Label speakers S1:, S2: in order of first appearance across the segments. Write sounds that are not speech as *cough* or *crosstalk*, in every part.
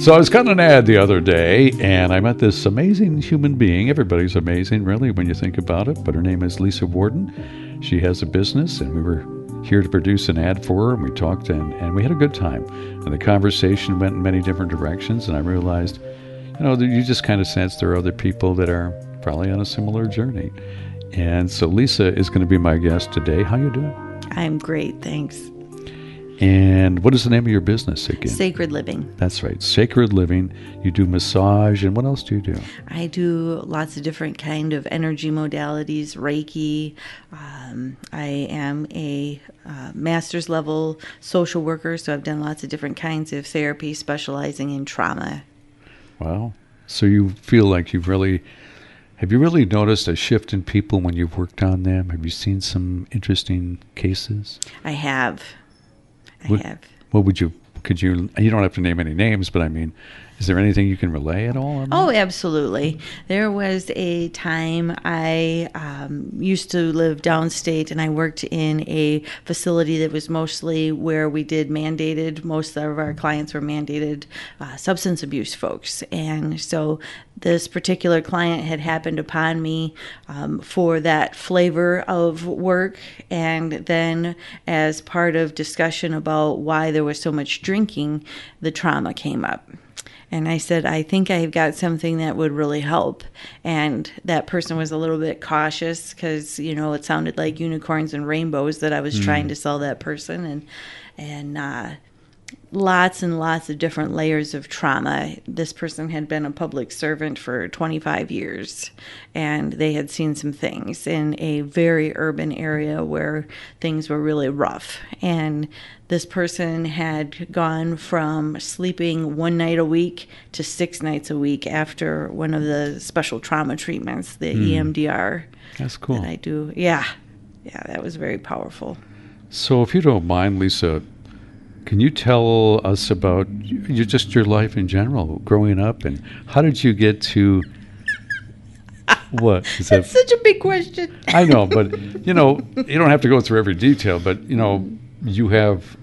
S1: So I was cutting an ad the other day, and I met this amazing human being. Everybody's amazing, really, when you think about it. But her name is Lisa Warden. She has a business, and we were here to produce an ad for her, and we talked, and, and we had a good time. And the conversation went in many different directions, and I realized, you know, you just kind of sense there are other people that are probably on a similar journey. And so Lisa is going to be my guest today. How you doing?
S2: I'm great, thanks.
S1: And what is the name of your business again?
S2: Sacred Living.
S1: That's right, Sacred Living. You do massage, and what else do you do?
S2: I do lots of different kind of energy modalities, Reiki. Um, I am a uh, master's level social worker, so I've done lots of different kinds of therapy, specializing in trauma.
S1: Wow. So you feel like you've really have you really noticed a shift in people when you've worked on them? Have you seen some interesting cases?
S2: I have. I
S1: What-
S2: have.
S1: What would you could you you don't have to name any names, but I mean, is there anything you can relay at all?
S2: Oh, absolutely. There was a time I um, used to live downstate and I worked in a facility that was mostly where we did mandated, most of our clients were mandated uh, substance abuse folks. And so this particular client had happened upon me um, for that flavor of work. And then, as part of discussion about why there was so much drinking, the trauma came up. And I said, I think I've got something that would really help. And that person was a little bit cautious because, you know, it sounded like unicorns and rainbows that I was trying to sell that person. And, and, uh, lots and lots of different layers of trauma. This person had been a public servant for 25 years and they had seen some things in a very urban area where things were really rough. And this person had gone from sleeping one night a week to six nights a week after one of the special trauma treatments, the hmm. E EMDR
S1: That's cool.
S2: that I do. Yeah. Yeah, that was very powerful.
S1: So, if you don't mind, Lisa, can you tell us about you, just your life in general, growing up, and how did you get to what is that? *laughs*
S2: That's such a big question.
S1: I know, but you know, you don't have to go through every detail. But you know, you have.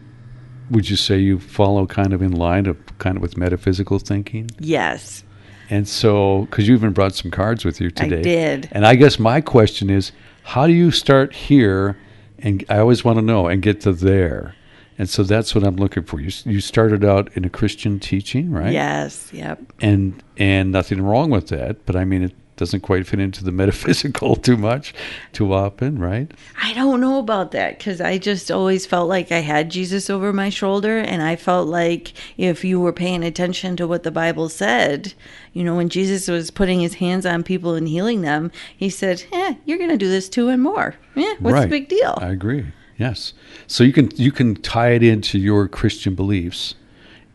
S1: Would you say you follow kind of in line of kind of with metaphysical thinking?
S2: Yes.
S1: And so, because you even brought some cards with you
S2: I
S1: today,
S2: did.
S1: And I guess my question is, how do you start here? And I always want to know and get to there. And so that's what I'm looking for. You you started out in a Christian teaching, right?
S2: Yes. Yep.
S1: And and nothing wrong with that, but I mean it doesn't quite fit into the *laughs* metaphysical too much, too often, right?
S2: I don't know about that because I just always felt like I had Jesus over my shoulder. And I felt like if you were paying attention to what the Bible said, you know, when Jesus was putting his hands on people and healing them, he said, eh, you're going to do this too and more. Yeah, what's
S1: right.
S2: the big deal?
S1: I agree. Yes. So you can you can tie it into your Christian beliefs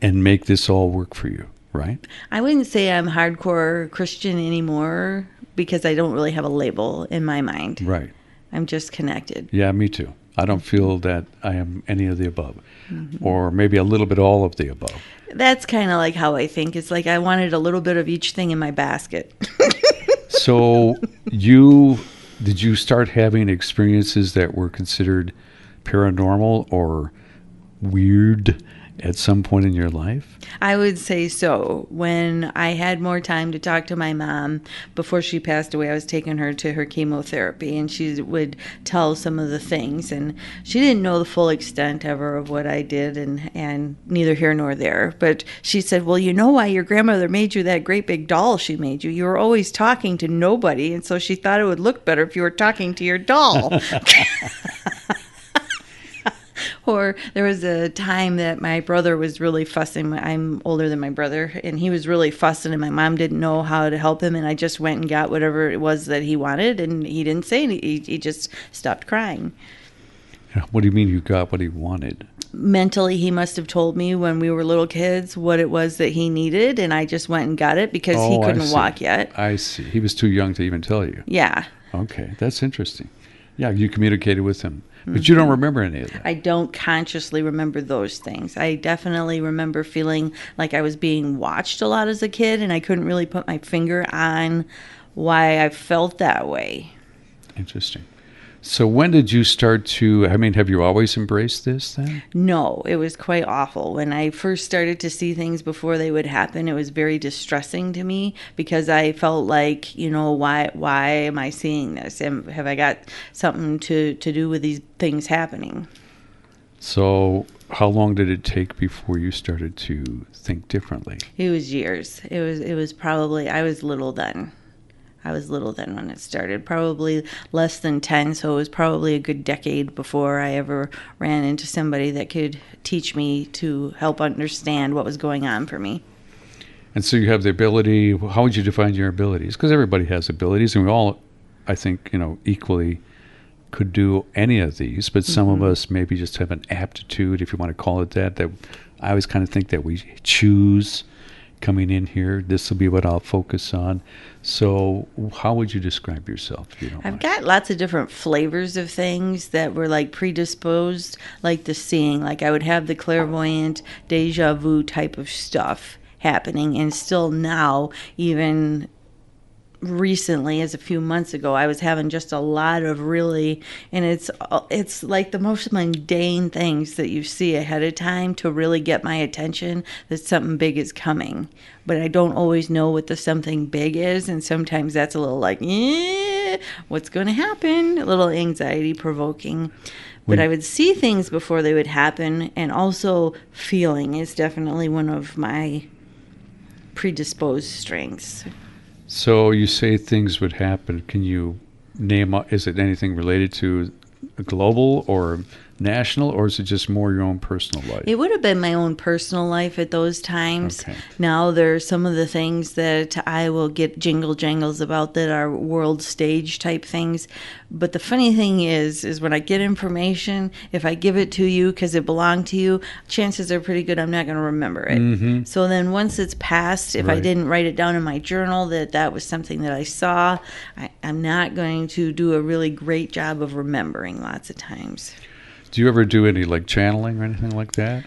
S1: and make this all work for you, right?
S2: I wouldn't say I'm hardcore Christian anymore because I don't really have a label in my mind.
S1: Right.
S2: I'm just connected.
S1: Yeah, me too. I don't feel that I am any of the above, mm-hmm. or maybe a little bit all of the above.
S2: That's kind of like how I think. It's like I wanted a little bit of each thing in my basket. *laughs*
S1: So you did you start having experiences that were considered paranormal or weird at some point in your life?
S2: I would say so. When I had more time to talk to my mom before she passed away, I was taking her to her chemotherapy and she would tell some of the things. And she didn't know the full extent ever of what I did, and, and neither here nor there. But she said, Well, you know why your grandmother made you that great big doll she made you? You were always talking to nobody. And so she thought it would look better if you were talking to your doll. *laughs* *laughs* Or there was a time that my brother was really fussing. I'm older than my brother, and he was really fussing, and my mom didn't know how to help him. And I just went and got whatever it was that he wanted, and he didn't say anything. He, he just stopped crying.
S1: What do you mean you got what he wanted?
S2: Mentally, he must have told me when we were little kids what it was that he needed, and I just went and got it because he
S1: Oh, I
S2: couldn't walk yet.
S1: I see. He was too young to even tell you.
S2: Yeah.
S1: Okay, that's interesting. Yeah, you communicated with him, but you don't remember any of that.
S2: I don't consciously remember those things. I definitely remember feeling like I was being watched a lot as a kid, and I couldn't really put my finger on why I felt that way.
S1: Interesting. So when did you start to? I mean, have you always embraced this then?
S2: No, it was quite awful. When I first started to see things before they would happen, it was very distressing to me because I felt like, you know, why why am I seeing this? And have I got something to to do with these things happening?
S1: So, how long did it take before you started to think differently?
S2: It was years. It was it was probably I was little then. I was little then when it started, probably less than 10, so it was probably a good decade before I ever ran into somebody that could teach me to help understand what was going on for me.
S1: And so you have the ability, how would you define your abilities? Because everybody has abilities, and we all, I think, you know, equally could do any of these, but some mm-hmm. of us maybe just have an aptitude, if you want to call it that, that I always kind of think that we choose coming in here. This will be what I'll focus on. So, how would you describe yourself? You
S2: I've mind? got lots of different flavors of things that were like predisposed, like the seeing. Like I would have the clairvoyant, deja vu type of stuff happening, and still now, even recently as a few months ago i was having just a lot of really and it's it's like the most mundane things that you see ahead of time to really get my attention that something big is coming. But i don't always know what the something big is and sometimes that's a little like eh, what's going to happen? A little anxiety provoking. But I would see things before they would happen, and also feeling is definitely one of my predisposed strengths.
S1: So you say things would happen. Can you name? Is it anything related to global or national, or is it just more your own personal life?
S2: It would have been my own personal life at those times. Okay. Now there are some of the things that I will get jingle jangles about that are world stage type things. But the funny thing is, is when I get information, if I give it to you because it belonged to you, chances are pretty good I'm not going to remember it. Mm-hmm. So then once it's passed, if right. I didn't write it down in my journal that that was something that I saw, I, I'm not going to do a really great job of remembering lots of times.
S1: Do you ever do any like channeling or anything like that?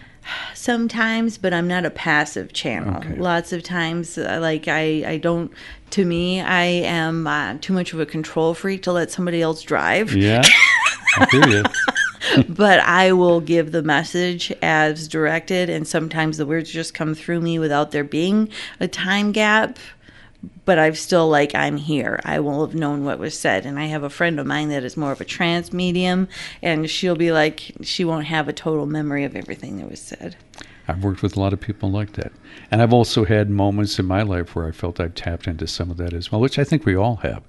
S2: Sometimes, but I'm not a passive channel. Okay. Lots of times, uh, like I, I don't. To me, I am uh, too much of a control freak to let somebody else drive.
S1: Yeah, I hear
S2: you. *laughs* but I will give the message as directed, and sometimes the words just come through me without there being a time gap but I've still like I'm here. I will have known what was said. And I have a friend of mine that is more of a trance medium, and she'll be like she won't have a total memory of everything that was said.
S1: I've worked with a lot of people like that, and I've also had moments in my life where I felt I've tapped into some of that as well, which I think we all have.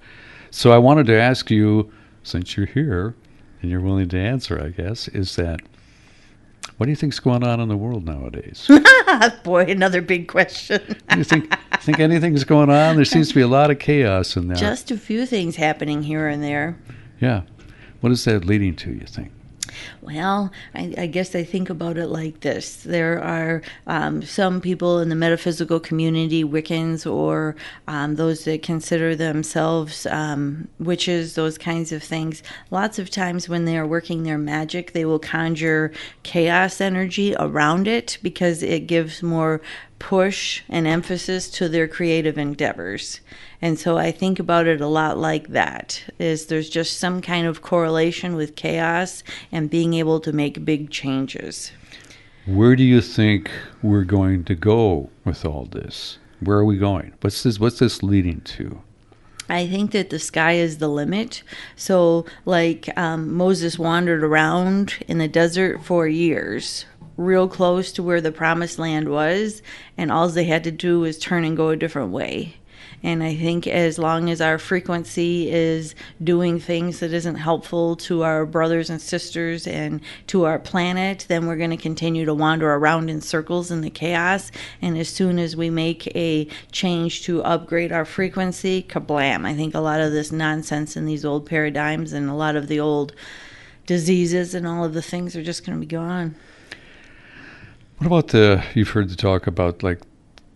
S1: So I wanted to ask you, since you're here and you're willing to answer, I guess, is that what do you think's going on in the world nowadays? *laughs*
S2: Boy, another big question. *laughs*
S1: you think think anything's going on? There seems to be a lot of chaos in there.
S2: Just a few things happening here and there.
S1: Yeah. What is that leading to, you think?
S2: Well, I, I, guess I think about it like this. There are um, some people in the metaphysical community, Wiccans, or um, those that consider themselves um, witches, those kinds of things. Lots of times when they are working their magic, they will conjure chaos energy around it because it gives more push and emphasis to their creative endeavors. And so I think about it a lot like that is there's just some kind of correlation with chaos and being able to make big changes.
S1: Where do you think we're going to go with all this? Where are we going? What's this what's this leading to?
S2: I think that the sky is the limit. So, like um, Moses wandered around in the desert for years, real close to where the promised land was, and all they had to do was turn and go a different way. And I think as long as our frequency is doing things that isn't helpful to our brothers and sisters and to our planet, then we're going to continue to wander around in circles in the chaos. And as soon as we make a change to upgrade our frequency, kablam! I think a lot of this nonsense in these old paradigms and a lot of the old diseases and all of the things are just going to be gone.
S1: What about the? You've heard the talk about like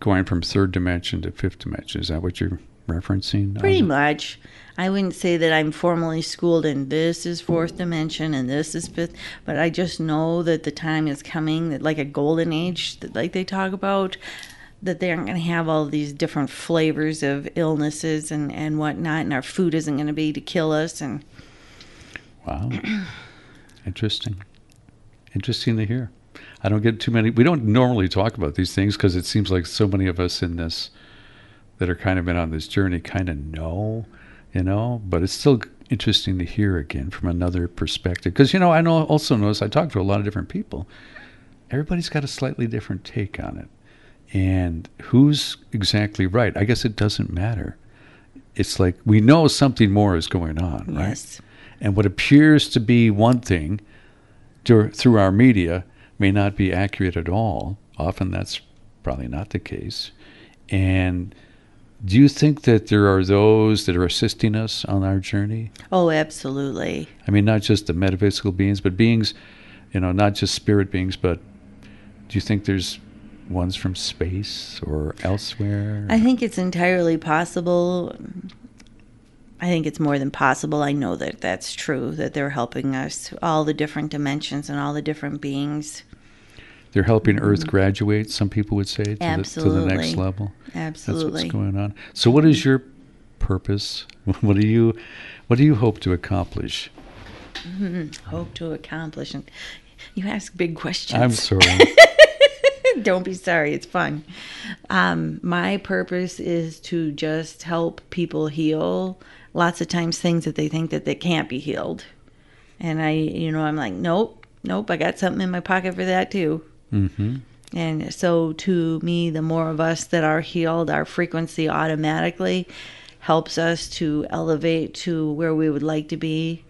S1: going from third dimension to fifth dimension. Is that what you're referencing?
S2: Pretty much. I wouldn't say that I'm formally schooled in this is fourth dimension and this is fifth, but I just know that the time is coming that like a golden age that like they talk about that they aren't going to have all these different flavors of illnesses and, and whatnot, and our food isn't going to be to kill us. And
S1: Wow. *clears throat* Interesting. Interesting to hear. I don't get too many. We don't normally talk about these things because it seems like so many of us in this that are kind of been on this journey kind of know, you know. But it's still interesting to hear again from another perspective because you know I know also notice I talk to a lot of different people. Everybody's got a slightly different take on it, and who's exactly right? I guess it doesn't matter. It's like we know something more is going on, right? And what appears to be one thing through our media may not be accurate at all. Often that's probably not the case. And do you think that there are those that are assisting us on our journey?
S2: Oh, absolutely.
S1: I mean, not just the metaphysical beings, but beings, you know, not just spirit beings, but do you think there's ones from space or elsewhere?
S2: I think it's entirely possible. I think it's more than possible. I know that that's true, that they're helping us, all the different dimensions and all the different beings.
S1: They're helping Earth graduate, some people would say, to, the, to the next
S2: Absolutely.
S1: level. That's what's going on. So, what is your purpose? *laughs* What do you, what do you hope to accomplish? *laughs*
S2: Hope to accomplish. And you ask big questions.
S1: I'm sorry. *laughs*
S2: Don't be sorry. It's fun. Um, my purpose is to just help people heal. Lots of times, things that they think that they can't be healed, and I, you know, I'm like, nope, nope. I got something in my pocket for that too.
S1: hmm
S2: And so, to me, the more of us that are healed, our frequency automatically helps us to elevate to where we would like to be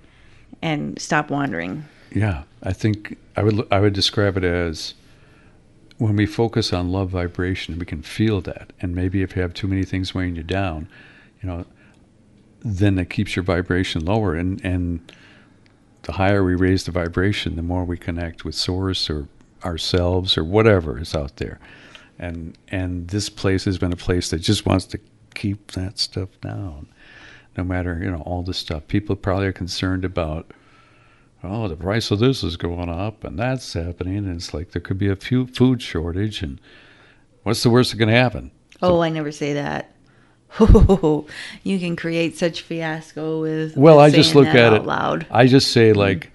S2: and stop wandering.
S1: Yeah, I think I would I would describe it as when we focus on love vibration, we can feel that. And maybe if you have too many things weighing you down, you know, then it keeps your vibration lower. And and the higher we raise the vibration, the more we connect with source or ourselves or whatever is out there. And and this place has been a place that just wants to keep that stuff down. No matter, you know, all the stuff. People probably are concerned about oh, the price of this is going up and that's happening. And it's like there could be a few food shortage. And what's the worst that can happen?
S2: Oh, I never say that. Oh, *laughs* you can create such fiasco with.
S1: Well, I just look at it.
S2: loud.
S1: I just say, like,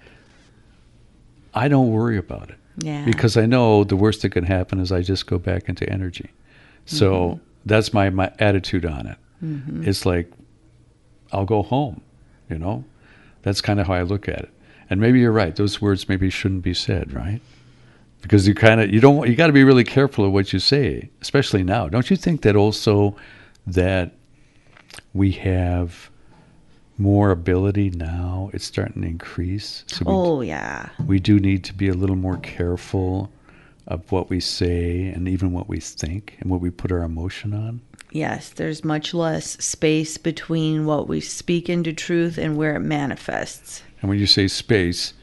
S1: I don't worry about it
S2: Yeah.
S1: because I know the worst that can happen is I just go back into energy. So
S2: Mm-hmm.
S1: that's my, my attitude on it. It's like, I'll go home, you know? That's kind of how I look at it. And maybe you're right. Those words maybe shouldn't be said, right? Because you kind of you don't you got to be really careful of what you say, especially now. Don't you think that also that we have more ability now? It's starting to increase. So we,
S2: oh yeah.
S1: we do need to be a little more careful of what we say and even what we think and what we put our emotion on.
S2: Yes, there's much less space between what we speak into truth and where it manifests.
S1: And when you say space,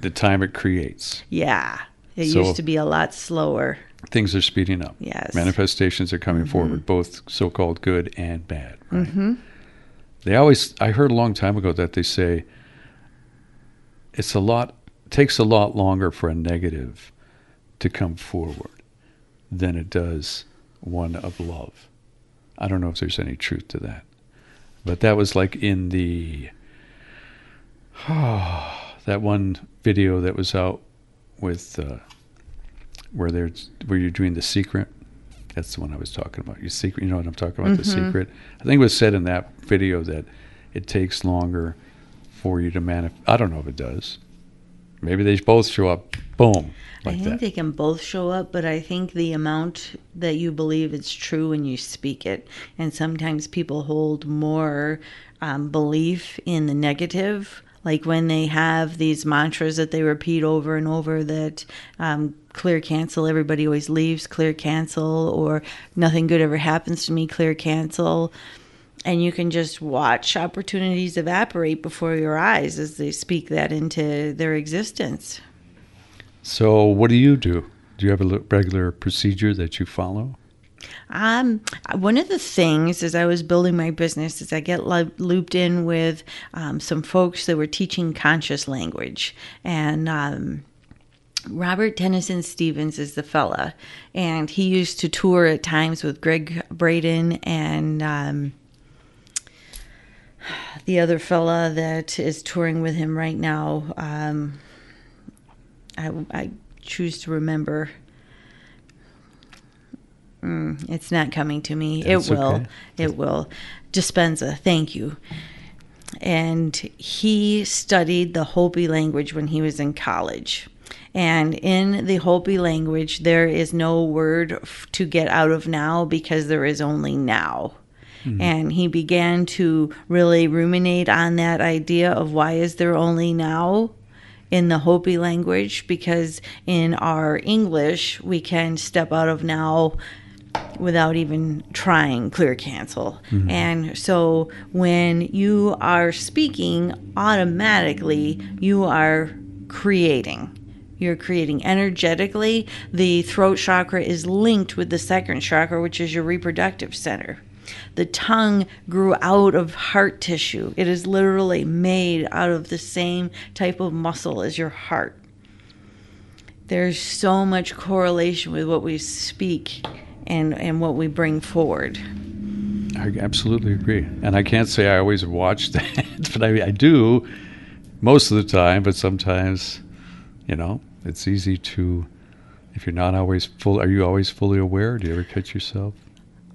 S1: the time it creates,
S2: Yeah. It
S1: So-
S2: used to be a lot slower.
S1: Things are speeding up.
S2: Yes.
S1: Manifestations are coming forward, both so called good and bad. Right? They always, I heard a long time ago that they say it's a lot, takes a lot longer for a negative to come forward than it does one of love. I don't know if there's any truth to that. But that was like in the, *sighs* that one video that was out with, uh, where they're, where you're doing the secret. That's the one I was talking about. Your secret, you know what I'm talking about? The secret. I think it was said in that video that it takes longer for you to manifest. I don't know if it does. Maybe they both show up, boom,
S2: I think
S1: that.
S2: they can both show up, but I think the amount that you believe it's true when you speak it, and sometimes people hold more um, belief in the negative, like when they have these mantras that they repeat over and over that um, clear cancel, everybody always leaves, clear cancel, or nothing good ever happens to me, clear cancel. And you can just watch opportunities evaporate before your eyes as they speak that into their existence.
S1: So, what do you do? Do you have a regular procedure that you follow?
S2: Um, one of the things as I was building my business is I get lo- looped in with um, some folks that were teaching conscious language, and um, Robert Tennyson Stevens is the fella, and he used to tour at times with Gregg Braden and um, the other fella that is touring with him right now, um, I, I choose to remember. Mm, it's not coming to me.
S1: That's
S2: it will.
S1: okay.
S2: It will. Dispenza, thank you. And he studied the Hopi language when he was in college. And in the Hopi language, there is no word f- to get out of now because there is only now. And he began to really ruminate on that idea of why is there only now in the Hopi language? Because in our English, we can step out of now without even trying clear cancel. Mm-hmm. And so when you are speaking, automatically you are creating. You're creating energetically. The throat chakra is linked with the second chakra, which is your reproductive center. The tongue grew out of heart tissue. It is literally made out of the same type of muscle as your heart. There's so much correlation with what we speak and, and what we bring forward.
S1: I absolutely agree. And I can't say I always watch *laughs* that, but I, I do most of the time. But sometimes, you know, it's easy to, if you're not always full, are you always fully aware? Do you ever catch yourself?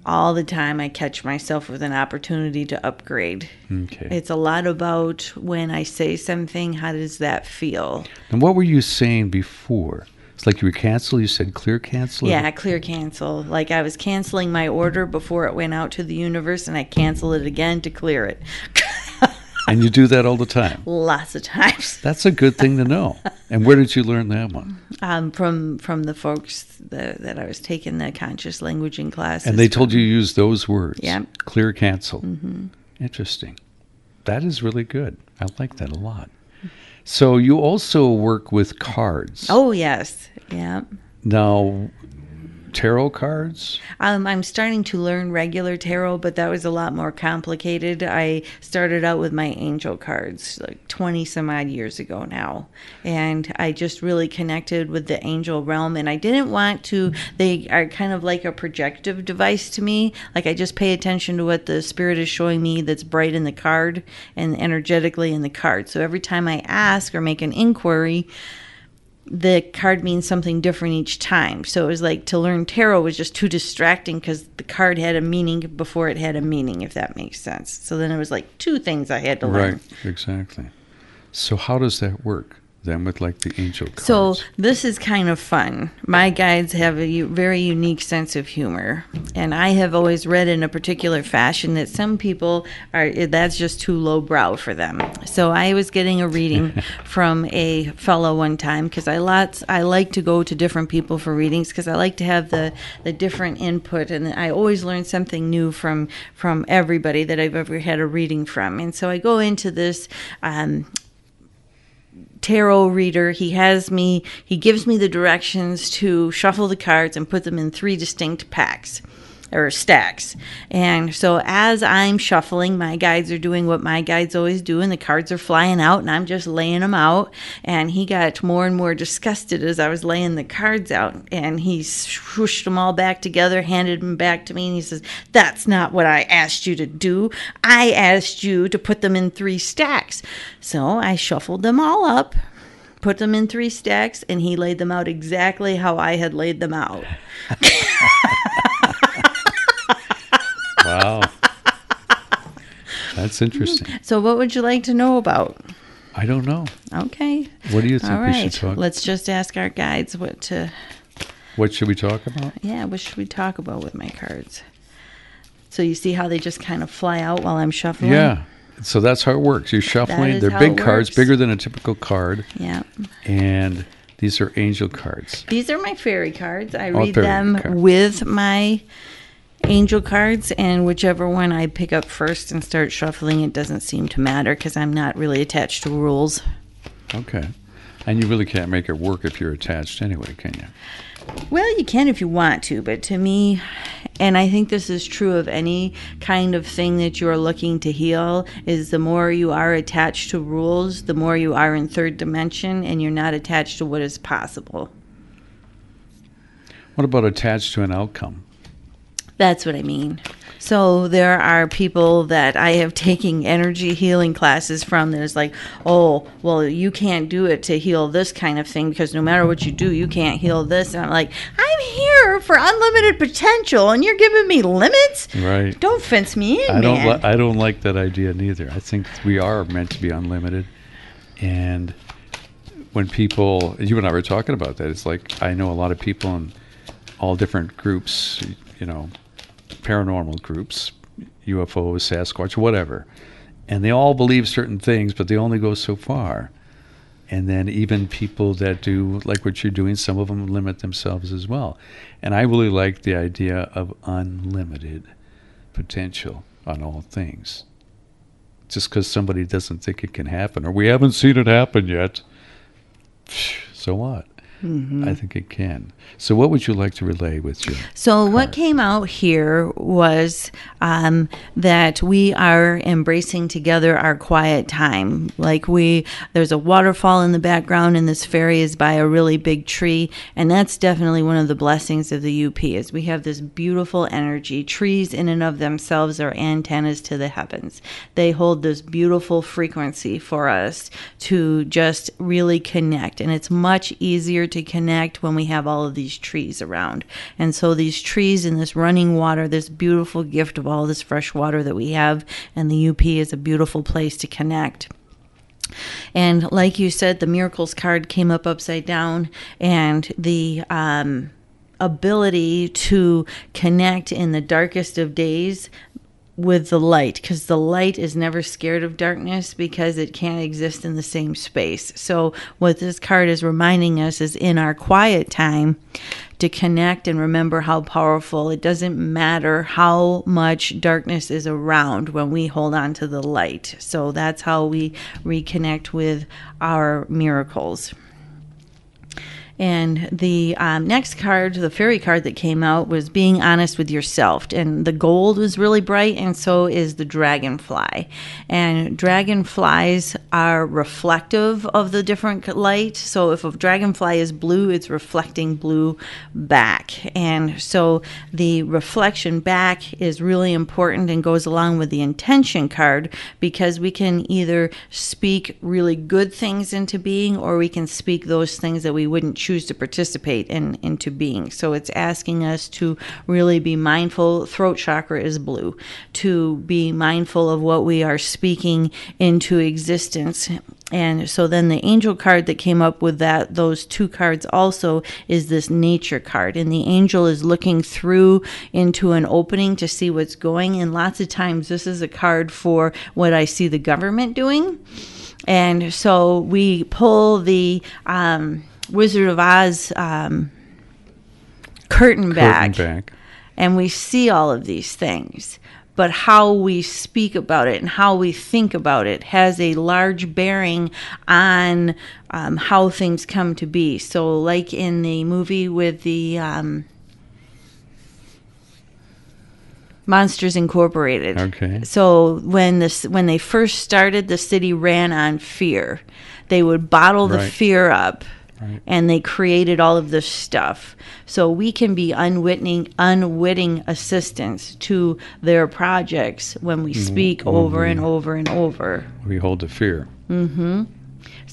S2: All the time, I catch myself with an opportunity to upgrade.
S1: Okay.
S2: It's a lot about when I say something, how does that feel?
S1: and what were you saying before? It's like you were cancel. You said clear cancel.
S2: Yeah, clear cancel. Like I was canceling my order before it went out to the universe, and I cancel it again to clear it. *laughs*
S1: And you do that all the time.
S2: Lots of times. *laughs*
S1: That's a good thing to know. And where did you learn that one?
S2: Um, from from the folks that, that I was taking the conscious languaging class.
S1: And they told you to use those words.
S2: Yeah.
S1: Clear cancel. Mm-hmm. Interesting. That is really good. I like that a lot. So you also work with cards.
S2: Oh yes, yeah.
S1: Now, tarot cards?
S2: Um, I'm starting to learn regular tarot, but that was a lot more complicated. I started out with my angel cards like 20 some odd years ago now, and I just really connected with the angel realm. And I didn't want to, they are kind of like a projective device to me. Like I just pay attention to what the spirit is showing me that's bright in the card and energetically in the card. So every time I ask or make an inquiry, the card means something different each time. So it was like to learn tarot was just too distracting because the card had a meaning before it had a meaning, if that makes sense. So then it was like two things I had to learn.
S1: Right, exactly. So how does that work then with like the angel cards?
S2: So this is kind of fun. My guides have a u- very unique sense of humor, and I have always read in a particular fashion that some people are that's just too lowbrow for them. So I was getting a reading *laughs* from a fellow one time because I lots I like to go to different people for readings because I like to have the the different input, and I always learn something new from from everybody that I've ever had a reading from. And so I go into this. Um, tarot reader. He has me, he gives me the directions to shuffle the cards and put them in three distinct packs or stacks. And so as I'm shuffling, my guides are doing what my guides always do, and the cards are flying out, and I'm just laying them out. And he got more and more disgusted as I was laying the cards out, and he swooshed them all back together, handed them back to me, and he says, That's not what I asked you to do. I asked you to put them in three stacks. So I shuffled them all up. Put them in three stacks, and he laid them out exactly how I had laid them out. *laughs*
S1: wow. That's interesting. Hmm.
S2: So, what would you like to know about?
S1: I don't know.
S2: Okay.
S1: What do you think
S2: All
S1: we should
S2: right.
S1: talk?
S2: Let's just ask our guides what to.
S1: What should we talk about?
S2: Yeah, what should we talk about with my cards? So you see how they just kind of fly out while I'm shuffling.
S1: Yeah. So that's how it works. You're shuffling. They're big cards, bigger than a typical card,
S2: Yeah.
S1: and these are angel cards.
S2: These are my fairy cards. I
S1: Oh,
S2: read them
S1: card.
S2: with my angel cards, and whichever one I pick up first and start shuffling, it doesn't seem to matter because I'm not really attached to rules.
S1: Okay. And you really can't make it work if you're attached anyway, can you?
S2: Well, you can if you want to, but to me, and I think this is true of any kind of thing that you're looking to heal, is the more you are attached to rules, the more you are in third dimension and you're not attached to what is possible.
S1: What about attached to an outcome?
S2: That's what I mean. So there are people that I have taken energy healing classes from that is like, oh, well, you can't do it to heal this kind of thing because no matter what you do, you can't heal this. And I'm like, I'm here for unlimited potential, and you're giving me limits.
S1: Right.
S2: Don't fence me in,
S1: I don't. Li- I don't like that idea neither. I think we are meant to be unlimited, and when people, you and I were talking about that, it's like I know a lot of people in all different groups, you know, paranormal groups, UFOs, Sasquatch, whatever, and they all believe certain things, but they only go so far. And then even people that do like what you're doing, some of them limit themselves as well. And I really like the idea of unlimited potential on all things. Just because somebody doesn't think it can happen, or we haven't seen it happen yet, so what? I think it can. So, what would you like to relay with you?
S2: So, what came out here was um, that we are embracing together our quiet time. Like, we, there's a waterfall in the background, and this fairy is by a really big tree. And that's definitely one of the blessings of the UP is we have this beautiful energy. Trees, in and of themselves, are antennas to the heavens. They hold this beautiful frequency for us to just really connect. And it's much easier to connect when we have all of these trees around. And so these trees and this running water, this beautiful gift of all this fresh water that we have, and the UP is a beautiful place to connect. And like you said, the miracles card came up upside down, and the um, ability to connect in the darkest of days with the light because the light is never scared of darkness because it can't exist in the same space. So, what this card is reminding us is in our quiet time to connect and remember how powerful it doesn't matter how much darkness is around when we hold on to the light. So, that's how we reconnect with our miracles. And the um, next card, the fairy card that came out, was being honest with yourself. And the gold was really bright, and so is the dragonfly. And dragonflies are reflective of the different light. So if a dragonfly is blue, it's reflecting blue back. And so the reflection back is really important and goes along with the intention card because we can either speak really good things into being or we can speak those things that we wouldn't choose to participate in into being. So it's asking us to really be mindful. Throat chakra is blue. To be mindful of what we are speaking into existence. And so then the angel card that came up with that those two cards also is this nature card and the angel is looking through into an opening to see what's going and lots of times this is a card for what I see the government doing. And so we pull the um, Wizard of Oz um, curtain, back,
S1: Curtain back.
S2: and we see all of these things. But how we speak about it and how we think about it has a large bearing on um, how things come to be. So, like in the movie with the um, Monsters Incorporated.
S1: Okay.
S2: So when this when they first started, the city ran on fear. They would bottle the
S1: Right.
S2: fear up.
S1: Right.
S2: And they created all of this stuff. So we can be unwitting, unwitting assistants to their projects when we mm-hmm. speak over and mm-hmm. over and over.
S1: We hold the fear. Mm-hmm.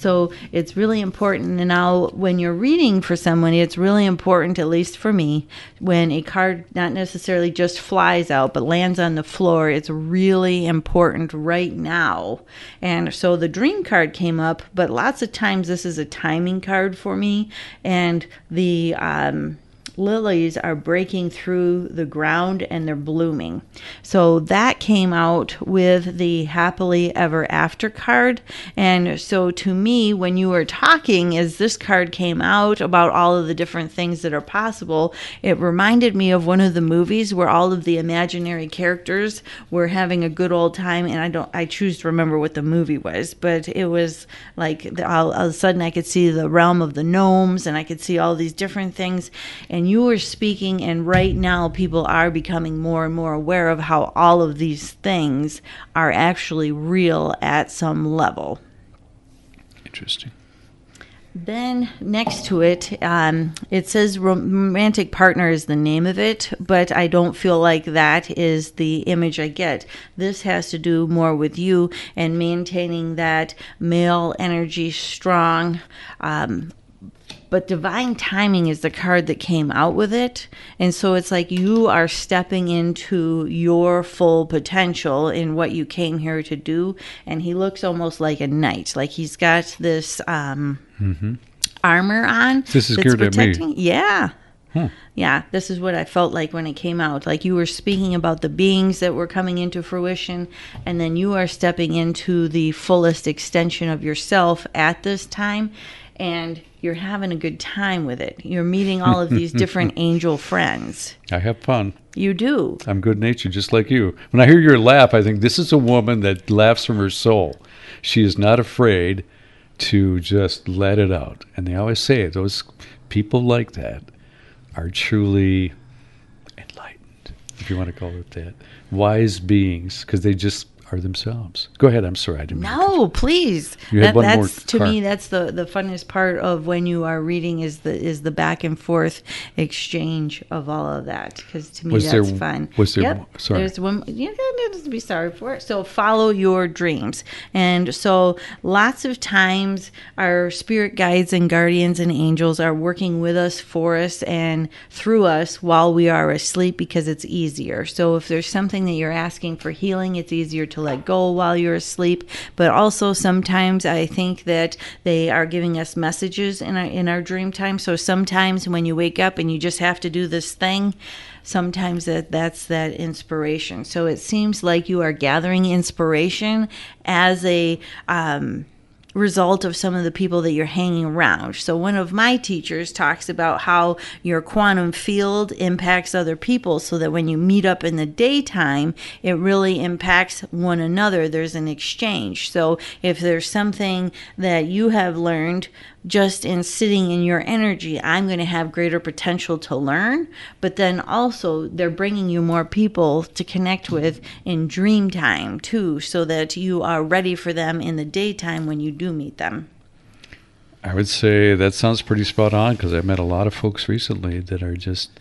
S2: So it's really important. And now, when you're reading for someone, it's really important, at least for me, when a card not necessarily just flies out but lands on the floor, it's really important right now. And so the dream card came up, but lots of times this is a timing card for me. And the, um, lilies are breaking through the ground and they're blooming. So that came out with the happily ever after card. And so to me, when you were talking, as this card came out about all of the different things that are possible, it reminded me of one of the movies where all of the imaginary characters were having a good old time. And I don't, I choose to remember what the movie was, but it was like all, all of a sudden I could see the realm of the gnomes and I could see all these different things. And you were speaking, and right now people are becoming more and more aware of how all of these things are actually real at some level.
S1: Interesting.
S2: Then next to it, um, it says romantic partner is the name of it, but I don't feel like that is the image I get. This has to do more with you and maintaining that male energy strong. Um, but divine timing is the card that came out with it. And so it's like you are stepping into your full potential in what you came here to do. And he looks almost like a knight. Like he's got this um, mm-hmm. armor on
S1: this is geared at me.
S2: yeah. Hmm. Yeah, this is what I felt like when it came out. Like you were speaking about the beings that were coming into fruition, and then you are stepping into the fullest extension of yourself at this time and you're having a good time with it. You're meeting all of these different *laughs* angel friends.
S1: I have fun.
S2: You do.
S1: I'm good natured, just like you. When I hear your laugh, I think this is a woman that laughs from her soul. She is not afraid to just let it out. And they always say it, those people like that are truly enlightened, if you want to call it that, wise beings, because they just are themselves. Go ahead. I'm sorry. I didn't.
S2: No, please.
S1: You that,
S2: that's to
S1: car.
S2: me. That's the the funnest part of when you are reading is the is the back and forth exchange of all of that. Because to me,
S1: was
S2: that's
S1: there,
S2: fun.
S1: Was there?
S2: Yep.
S1: Sorry.
S2: There's one. You don't to be sorry for it. So follow your dreams. And so lots of times our spirit guides and guardians and angels are working with us, for us, and through us while we are asleep because it's easier. So if there's something that you're asking for healing, it's easier to let go while you're asleep. But also sometimes I think that they are giving us messages in our in our dream time. So sometimes when you wake up and you just have to do this thing, sometimes that that's that inspiration. So it seems like you are gathering inspiration as a um, result of some of the people that you're hanging around. So, one of my teachers talks about how your quantum field impacts other people so that when you meet up in the daytime, it really impacts one another. There's an exchange. So, if there's something that you have learned just in sitting in your energy, I'm going to have greater potential to learn. But then also, they're bringing you more people to connect with in dream time too, so that you are ready for them in the daytime when you do meet them.
S1: I would say that sounds pretty spot on because I've met a lot of folks recently that are just,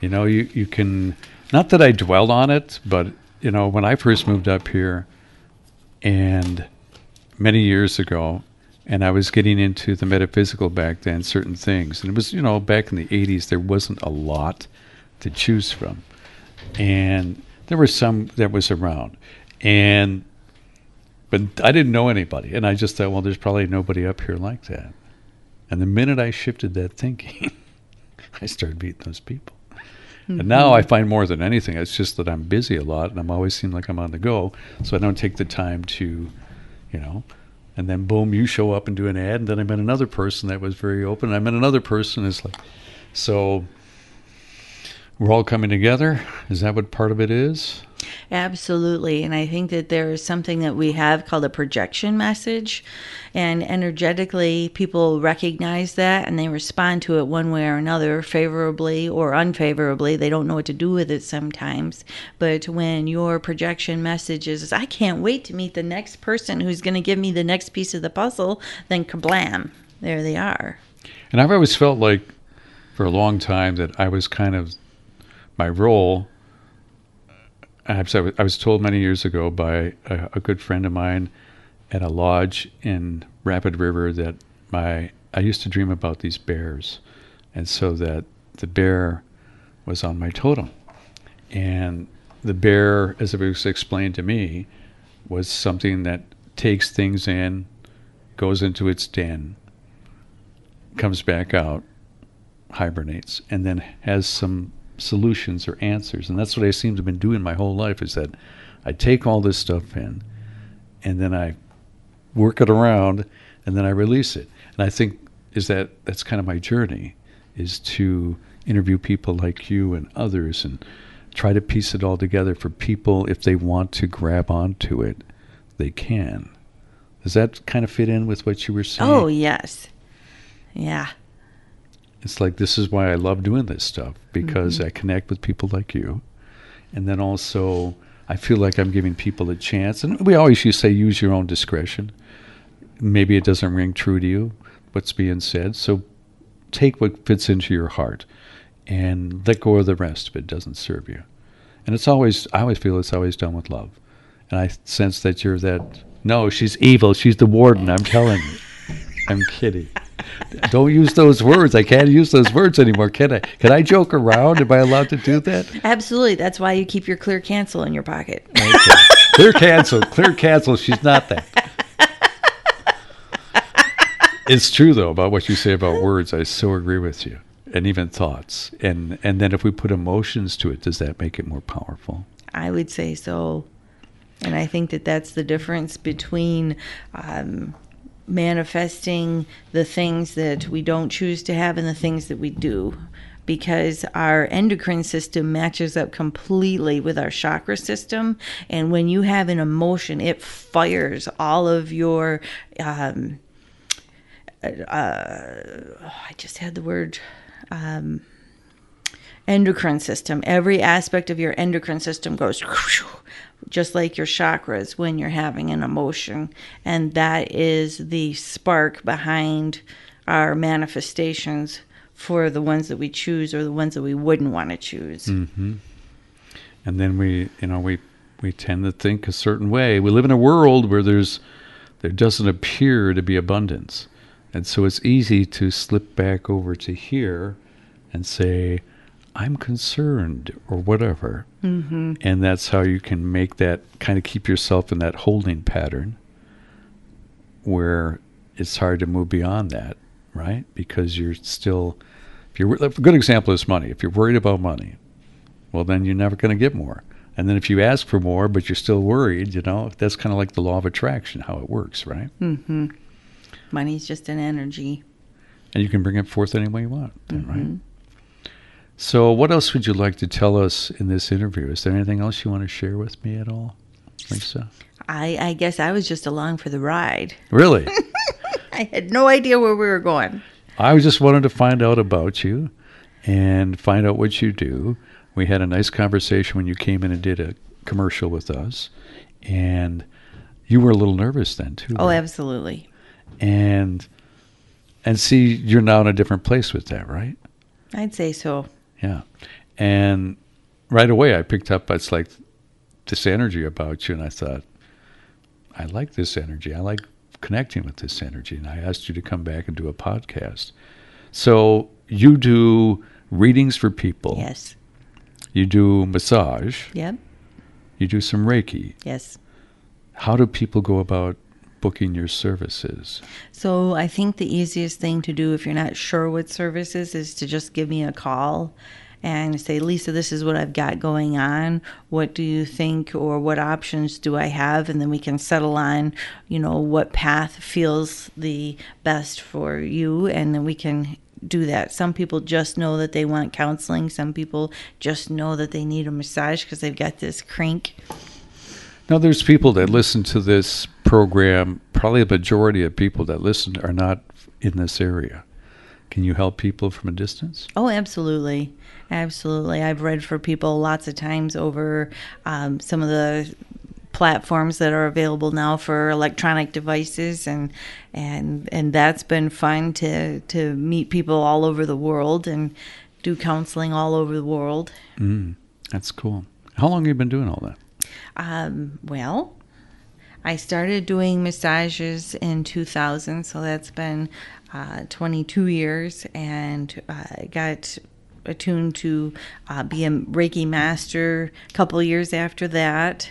S1: you know, you, you can, not that I dwelled on it, but, you know, when I first moved up here and many years ago, and I was getting into the metaphysical back then, certain things. And it was, you know, back in the 80s, there wasn't a lot to choose from. And there were some that was around. And, but I didn't know anybody. And I just thought, well, there's probably nobody up here like that. And the minute I shifted that thinking, *laughs* I started meeting those people. Mm-hmm. And now I find more than anything, it's just that I'm busy a lot and I'm always seem like I'm on the go. So I don't take the time to, you know, and then boom, you show up and do an ad, and then I met another person that was very open. I met another person. It's like, so we're all coming together. Is that what part of it is?
S2: Absolutely. And I think that there is something that we have called a projection message. And energetically, people recognize that and they respond to it one way or another, favorably or unfavorably. They don't know what to do with it sometimes. But when your projection message is, I can't wait to meet the next person who's going to give me the next piece of the puzzle, then kablam, there they are.
S1: And I've always felt like for a long time that I was kind of my role I was told many years ago by a, a, good friend of mine at a lodge in Rapid River that my I used to dream about these bears, and so that the bear was on my totem, and the bear, as it was explained to me, was something that takes things in, goes into its den, comes back out, hibernates, and then has some solutions or answers. And that's what I seem to have been doing my whole life is that I take all this stuff in and then I work it around and then I release it. And I think is that that's kind of my journey is to interview people like you and others and try to piece it all together for people if they want to grab onto it, they can. Does that kind of fit in with what you were saying?
S2: Oh, yes. Yeah.
S1: It's like this is why I love doing this stuff because mm-hmm. I connect with people like you, and then also I feel like I'm giving people a chance. And we always used to say use your own discretion. Maybe it doesn't ring true to you, what's being said. So take what fits into your heart and let go of the rest if it doesn't serve you. And it's always, I always feel it's always done with love. And I sense that you're that, no, she's evil. She's the warden. I'm telling you. I'm kidding. *laughs* Don't use those words. I can't use those words anymore, can I? Can I joke around? Am I allowed to do that?
S2: Absolutely. That's why you keep your clear cancel in your pocket.
S1: Okay. clear cancel. Clear cancel. She's not that. It's true though about what you say about words. I so agree with you, and even thoughts. And and then if we put emotions to it, does that make it more powerful?
S2: I would say so. And I think that that's the difference between um, manifesting the things that we don't choose to have and the things that we do. Because our endocrine system matches up completely with our chakra system. And when you have an emotion, it fires all of your. Um, uh, I just had the word. Um, endocrine system. Every aspect of your endocrine system goes just like your chakras when you're having an emotion. And that is the spark behind our manifestations for the ones that we choose or the ones that we wouldn't want to choose.
S1: Mm-hmm. And then we, you know, we we tend to think a certain way. We live in a world where there's there doesn't appear to be abundance. And so it's easy to slip back over to here and say, I'm concerned or whatever.
S2: Mm-hmm.
S1: And that's how you can make that kind of keep yourself in that holding pattern where it's hard to move beyond that, right? Because you're still, if you're, a good example is money. If you're worried about money, well, then you're never going to get more. And then if you ask for more, but you're still worried, you know, that's kind of like the law of attraction, how it works, right?
S2: Mm-hmm. Money's just an energy.
S1: And you can bring it forth any way you want, then, mm-hmm. right? So, what else would you like to tell us in this interview? Is there anything else you want to share with me at all, Lisa?
S2: I, I guess I was just along for the ride.
S1: Really? *laughs*
S2: I had no idea where we were going.
S1: I just wanted to find out about you and find out what you do. We had a nice conversation when you came in and did a commercial with us, and you were a little nervous then too.
S2: Oh, right? absolutely.
S1: And and see, you're now in a different place with that, right?
S2: I'd say so.
S1: Yeah. And right away I picked up it's like this energy about you and I thought I like this energy. I like connecting with this energy and I asked you to come back and do a podcast. So you do readings for people.
S2: Yes.
S1: You do massage.
S2: Yep.
S1: You do some Reiki.
S2: Yes.
S1: How do people go about booking your services?
S2: So I think the easiest thing to do if you're not sure what services is to just give me a call and say, Lisa, this is what I've got going on. What do you think, or what options do I have? And then we can settle on, you know, what path feels the best for you, and then we can do that. Some people just know that they want counseling. Some people just know that they need a massage because they've got this crank.
S1: Now, there's people that listen to this program. Probably a majority of people that listen are not in this area. Can you help people from a distance?
S2: Oh, absolutely. Absolutely. I've read for people lots of times over um, some of the platforms that are available now for electronic devices and and and that's been fun to to meet people all over the world and do counseling all over the world.
S1: Mm, that's cool. How long have you been doing all that?
S2: Um, well, I started doing massages in 2000, so that's been uh, 22 years, and I got attuned to uh, be a Reiki master a couple years after that.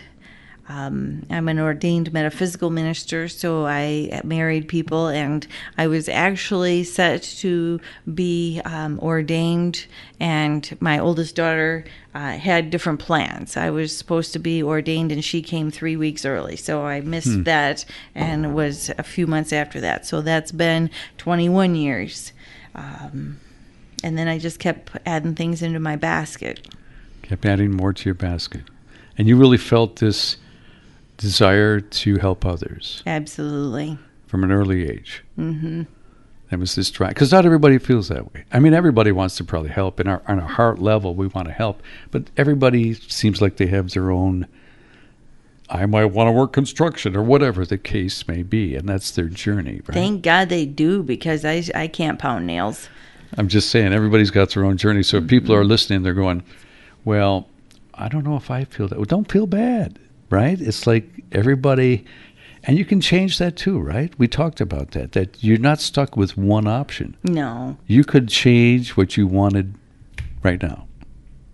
S2: Um, I'm an ordained metaphysical minister, so I married people, and I was actually set to be um, ordained. And my oldest daughter uh, had different plans. I was supposed to be ordained, and she came three weeks early, so I missed hmm. that, and it was a few months after that. So that's been 21 years. Um, and then I just kept adding things into my basket.
S1: Kept adding more to your basket. And you really felt this desire to help others.
S2: Absolutely.
S1: From an early age.
S2: Mm-hmm.
S1: There was this drive because not everybody feels that way. I mean, everybody wants to probably help. In our on a heart level, we want to help, but everybody seems like they have their own I might want to work construction or whatever the case may be, and that's their journey, right?
S2: Thank God they do because I, I can't pound nails.
S1: I'm just saying, everybody's got their own journey. So if people are listening, they're going, well, I don't know if I feel that. Well, don't feel bad, right? It's like everybody, and you can change that too, right? We talked about that, that you're not stuck with one option.
S2: No.
S1: You could change what you wanted right now,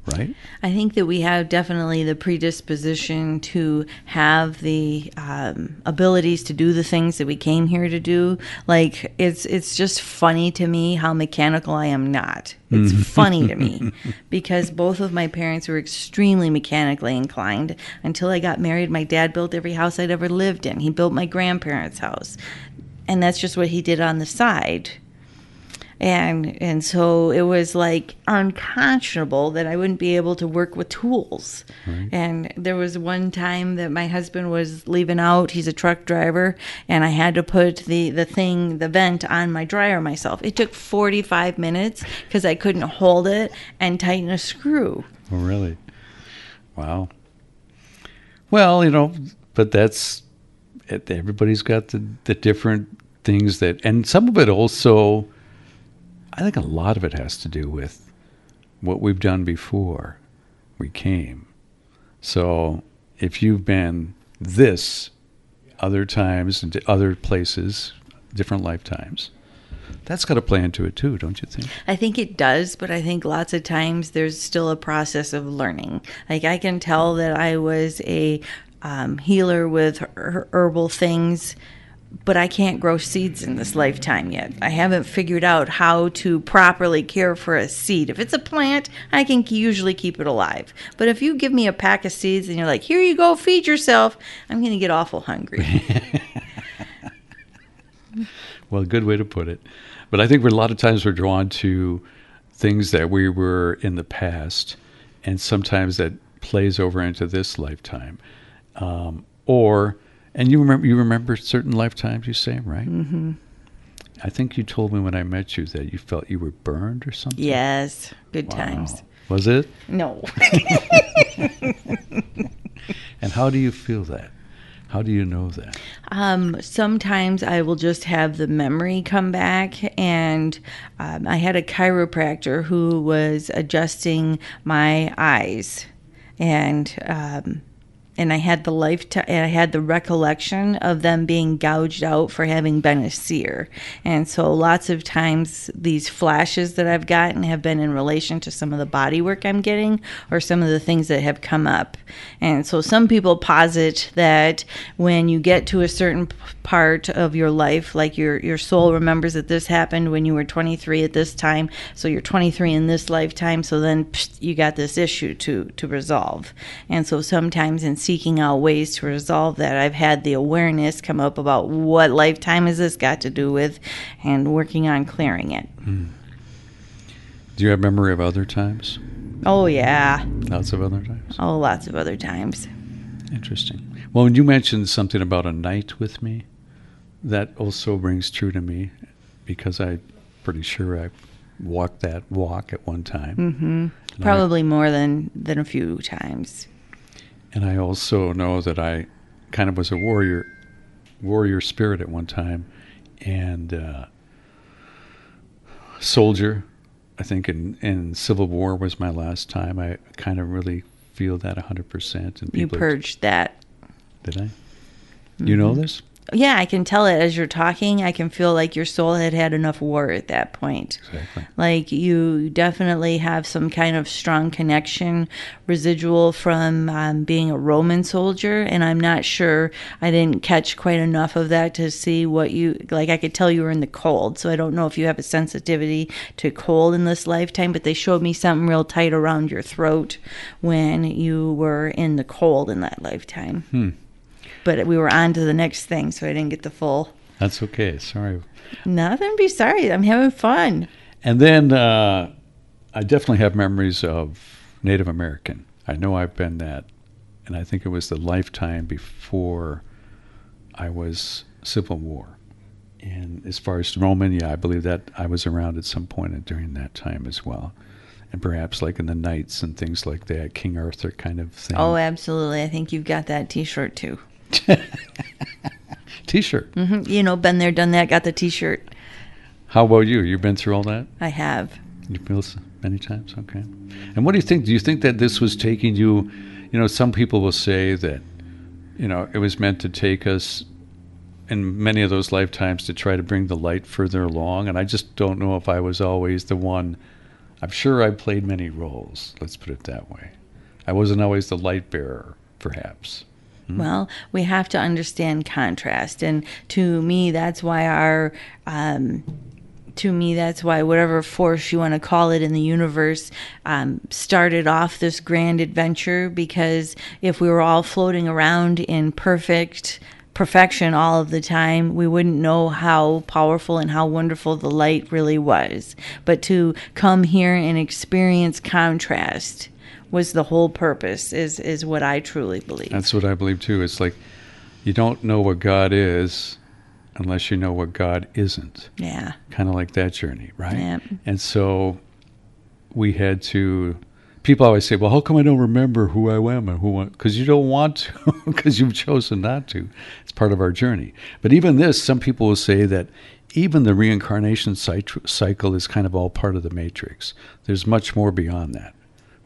S1: right?
S2: I think that we have definitely the predisposition to have the um, abilities to do the things that we came here to do. Like it's it's just funny to me how mechanical I am not. It's funny to me *laughs* because both of my parents were extremely mechanically inclined. Until I got married, my dad built every house I'd ever lived in. He built my grandparents' house, and that's just what he did on the side and and so it was like unconscionable that I wouldn't be able to work with tools. And there was one time that my husband was leaving out. He's a truck driver, and I had to put the the thing, the vent, on my dryer myself. It took forty five minutes because I couldn't hold it and tighten a screw.
S1: Oh, really? Wow. Well, you know, but that's everybody's got the, the different things that, and some of it also, I think a lot of it has to do with what we've done before we came. So if you've been this other times and other places, different lifetimes, that's got to play into it too, don't you think?
S2: I think it does, but I think lots of times there's still a process of learning. Like I can tell that I was a um, healer with her- herbal things, but I can't grow seeds in this lifetime yet. I haven't figured out how to properly care for a seed. If it's a plant, I can usually keep it alive. But if you give me a pack of seeds and you're like, here you go, feed yourself, I'm going to get awful hungry. *laughs*
S1: Well, good way to put it. But I think a lot of times we're drawn to things that we were in the past, and sometimes that plays over into this lifetime. Um, or, and you remember you remember certain lifetimes, you say, right? Mm-hmm. I think you told me when I met you that you felt you were burned or something.
S2: yes, good
S1: Wow.
S2: times.
S1: Was it?
S2: No. *laughs*
S1: And how do you feel that? How do you know that?
S2: Um, sometimes I will just have the memory come back, and um, I had a chiropractor who was adjusting my eyes, and um, and I had the lifetime, I had the recollection of them being gouged out for having been a seer, and so lots of times these flashes that I've gotten have been in relation to some of the body work I'm getting or some of the things that have come up, and so some people posit that when you get to a certain part of your life, like your your soul remembers that this happened when you were 23 at this time, so you're 23 in this lifetime, so then psh, you got this issue to to resolve, and so sometimes in seeking out ways to resolve that, I've had the awareness come up about what lifetime has this got to do with, and working on clearing it. Hmm.
S1: Do you have memory of other times?
S2: Oh yeah,
S1: Lots of other times.
S2: oh lots of other times.
S1: Interesting. Well, when you mentioned something about a knight with me, that also rings true to me because I'm pretty sure I walked that walk at one time.
S2: hmm
S1: And I-
S2: Probably more than than a few times.
S1: And I also know that I kind of was a warrior, warrior spirit at one time, and uh, soldier. I think in, in Civil War was my last time. I kind of really feel that hundred percent. And
S2: You purged that.
S1: Did I? You know this?
S2: Yeah, I can tell it as you're talking. I can feel like your soul had had enough war at that point.
S1: Exactly.
S2: Like you definitely have some kind of strong connection residual from um, being a Roman soldier, and I'm not sure I didn't catch quite enough of that to see what you like. I could tell you were in the cold, so I don't know if you have a sensitivity to cold in this lifetime, but they showed me something real tight around your throat when you were in the cold in that lifetime.
S1: Hmm.
S2: But we were on to the next thing, so I didn't get the full.
S1: That's okay. Sorry.
S2: Nothing. Be sorry. I'm having fun.
S1: And then uh, I definitely have memories of Native American. I know I've been that, and I think it was the lifetime before I was Civil War. And as far as Roman, yeah, I believe that I was around at some point during that time as well. and perhaps like in the knights and things like that, King Arthur kind of thing.
S2: Oh, absolutely. I think you've got that T-shirt too. *laughs*
S1: T-shirt.
S2: hmm You know, been there, done that. Got the T-shirt.
S1: How about you? You've been through all that?
S2: I have.
S1: You feel s- many times? Okay. And what do you think? Do you think that this was taking you? You know, some people will say that, you know, it was meant to take us in many of those lifetimes to try to bring the light further along. And I just don't know if I was always the one. I'm sure I played many roles. Let's put it that way. I wasn't always the light bearer, perhaps.
S2: Well, we have to understand contrast, and to me, that's why our, um, to me, that's why whatever force you want to call it in the universe um, started off this grand adventure. Because if we were all floating around in perfect perfection all of the time, we wouldn't know how powerful and how wonderful the light really was. But to come here and experience contrast was the whole purpose is is what I truly believe.
S1: That's what I believe too. It's like you don't know what God is unless you know what God isn't.
S2: yeah.
S1: Kind of like that journey, right?
S2: Yeah.
S1: And so we had to. People always say, "Well, how come I don't remember who I am and who?" Because you don't want to, *laughs* because you've chosen not to. It's part of our journey. But even this, some people will say that even the reincarnation cycle is kind of all part of the matrix. There's much more beyond that.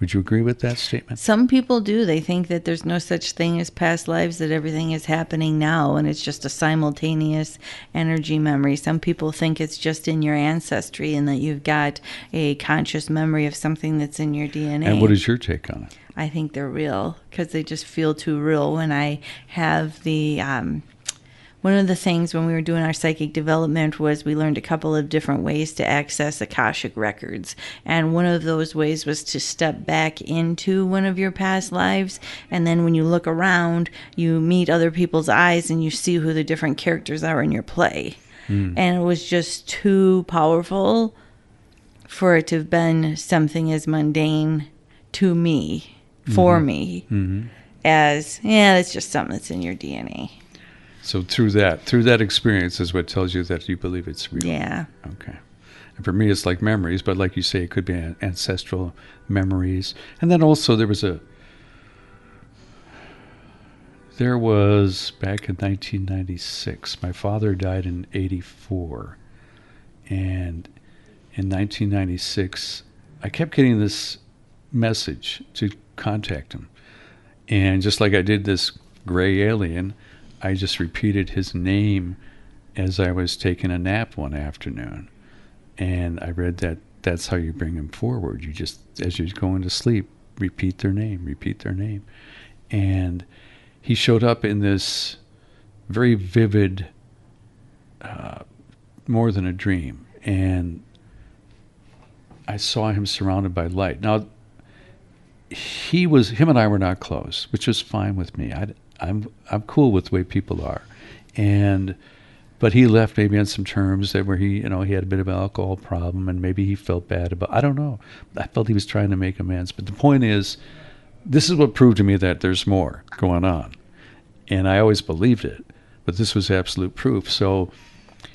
S1: Would you agree with that statement?
S2: Some people do. They think that there's no such thing as past lives, that everything is happening now and it's just a simultaneous energy memory. Some people think it's just in your ancestry and that you've got a conscious memory of something that's in your DNA.
S1: And what is your take on it?
S2: I think they're real because they just feel too real. When I have the um, one of the things when we were doing our psychic development was we learned a couple of different ways to access akashic records, and one of those ways was to step back into one of your past lives, and then when you look around, you meet other people's eyes and you see who the different characters are in your play, hmm. and it was just too powerful for it to have been something as mundane to me, for mm-hmm. me, mm-hmm. as yeah, it's just something that's in your DNA.
S1: So through that, through that experience is what tells you that you believe it's real.
S2: Yeah,
S1: Okay. And for me, it's like memories, but like you say, it could be an- ancestral memories. And then also there was a, there was back in 1996. My father died in '84, and in 1996, I kept getting this message to contact him, and just like I did this gray alien, I just repeated his name as I was taking a nap one afternoon. And I read that that's how you bring them forward. You just, as you're going to sleep, repeat their name, repeat their name. And he showed up in this very vivid, uh, more than a dream. And I saw him surrounded by light. Now, he was, him and I were not close, which was fine with me. I, I'm, I'm cool with the way people are. And, but he left maybe on some terms that where he, you know, he had a bit of an alcohol problem and maybe he felt bad about. I don't know. I felt he was trying to make amends. But the point is, this is what proved to me that there's more going on, and I always believed it. But this was absolute proof. So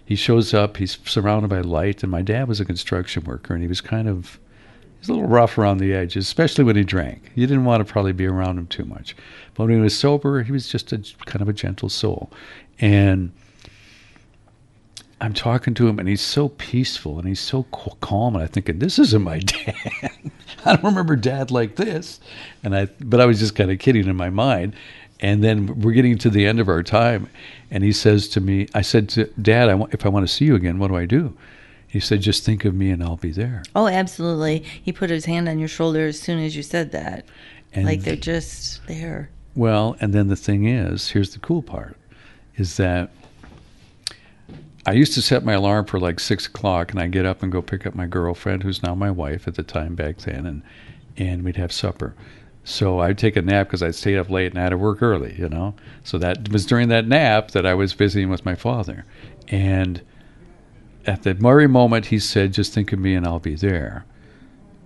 S1: he shows up. He's surrounded by light, and my dad was a construction worker, and he was kind of he's a little rough around the edges, especially when he drank. You didn't want to probably be around him too much. But when he was sober, he was just a kind of a gentle soul, and I'm talking to him, and he's so peaceful and he's so calm, and I'm thinking, this isn't my *laughs* dad. I don't remember dad like this, and I, but I was just kind of kidding in my mind. And then we're getting to the end of our time, and he says to me, I said to Dad, I want, if I want to see you again, what do I do? He said, just think of me, and I'll be there.
S2: Oh, absolutely. He put his hand on your shoulder as soon as you said that.
S1: And
S2: like they're just there.
S1: Well, and then the thing is, here's the cool part, is that I used to set my alarm for like six o'clock, and I get up and go pick up my girlfriend, who's now my wife at the time back then, and and we'd have supper. So I'd take a nap because I'd stayed up late and I had to work early, you know. So that was during that nap that I was visiting with my father, and at the very moment he said, "Just think of me and I'll be there,"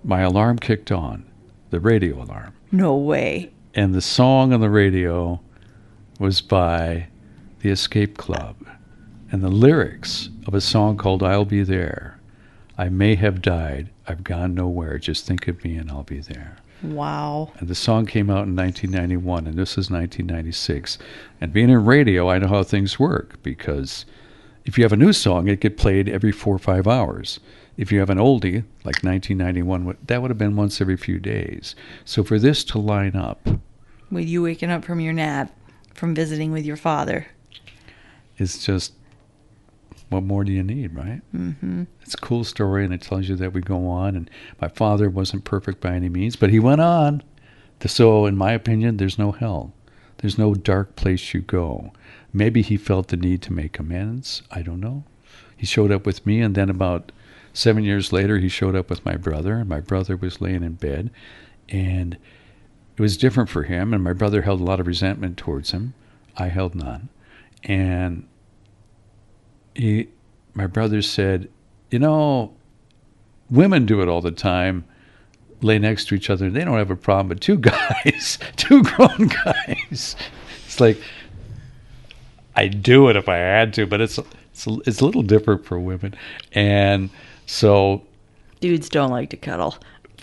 S1: my alarm kicked on, the radio alarm
S2: No way.
S1: and the song on the radio was by the Escape Club, and the lyrics of a song called "I'll Be There." I may have died. I've gone nowhere. Just think of me and I'll be there.
S2: Wow.
S1: And the song came out in 1991, and this is 1996. And being in radio, I know how things work because if you have a new song, it get played every four or five hours. If you have an oldie, like 1991, that would have been once every few days. So for this to line up,
S2: With you waking up from your nap, from visiting with your father.
S1: it's just what more do you need, right?
S2: Mm-hmm.
S1: It's a cool story, and it tells you that we go on. And my father wasn't perfect by any means, but he went on. So, in my opinion, there's no hell. There's no dark place you go. Maybe he felt the need to make amends. I don't know. He showed up with me, and then about seven years later, he showed up with my brother, and my brother was laying in bed, and it was different for him. And my brother held a lot of resentment towards him. I held none, and he, my brother said, "You know, women do it all the time." Lay next to each other, they don't have a problem. But two *laughs* guys, two grown guys, it's like I'd do it if I had to, but it's it's it's a little different for women, and so
S2: Dudes don't like to cuddle.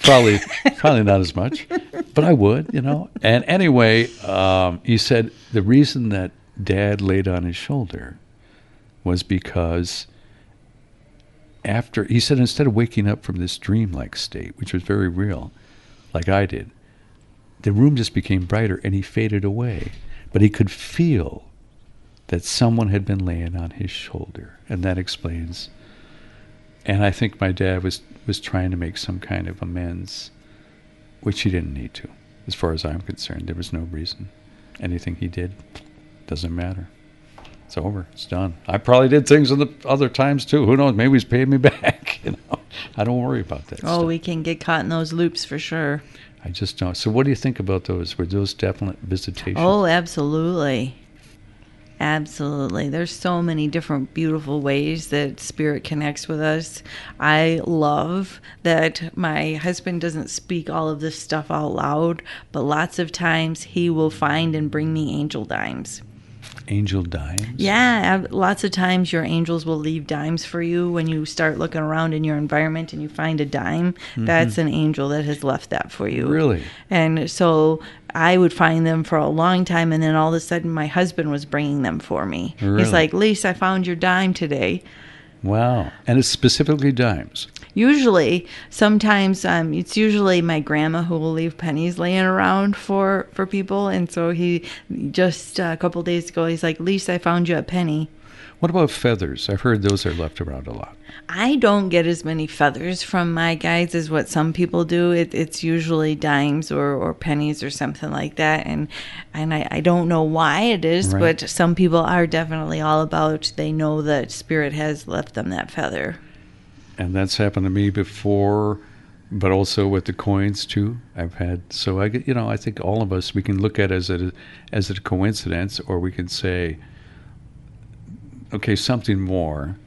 S1: probably *laughs* probably not as much, but I would, you know. And anyway, um, he said the reason that Dad laid on his shoulder was because after he said instead of waking up from this dreamlike state, which was very real, like I did, the room just became brighter and he faded away, but he could feel that someone had been laying on his shoulder, and that explains. And I think my dad was was trying to make some kind of amends, which he didn't need to, as far as I'm concerned. There was no reason. Anything he did doesn't matter. It's over. It's done. I probably did things in the other times too. Who knows? Maybe he's paid me *laughs* back. You know, I don't worry about that.
S2: Oh,
S1: stuff.
S2: we can get caught in those loops for sure.
S1: I just don't. So, what do you think about those? Were those definite visitations?
S2: Oh, absolutely. Absolutely. There's so many different beautiful ways that spirit connects with us. I love that my husband doesn't speak all of this stuff out loud, but lots of times he will find and bring me angel dimes.
S1: Angel dimes.
S2: Yeah, lots of times your angels will leave dimes for you when you start looking around in your environment and you find a dime. Mm-hmm. That's an angel that has left that for you.
S1: Really?
S2: And so I would find them for a long time, and then all of a sudden, my husband was bringing them for me.
S1: Really?
S2: He's like, Lisa, I found your dime today.
S1: Wow. And it's specifically dimes.
S2: Usually, sometimes um, it's usually my grandma who will leave pennies laying around for for people, and so he just uh, a couple days ago, he's like, Lisa, I found you a penny.
S1: What about feathers? I've heard those are left around a lot.
S2: I don't get as many feathers from my guides as what some people do. It, it's usually dimes or, or pennies or something like that, and and I, I don't know why it is,
S1: Right.
S2: but some people are definitely all about. They know that spirit has left them that feather.
S1: And that's happened to me before, but also with the coins too. I've had so I get you know I think all of us we can look at it as a as a coincidence, or we can say, okay, something more.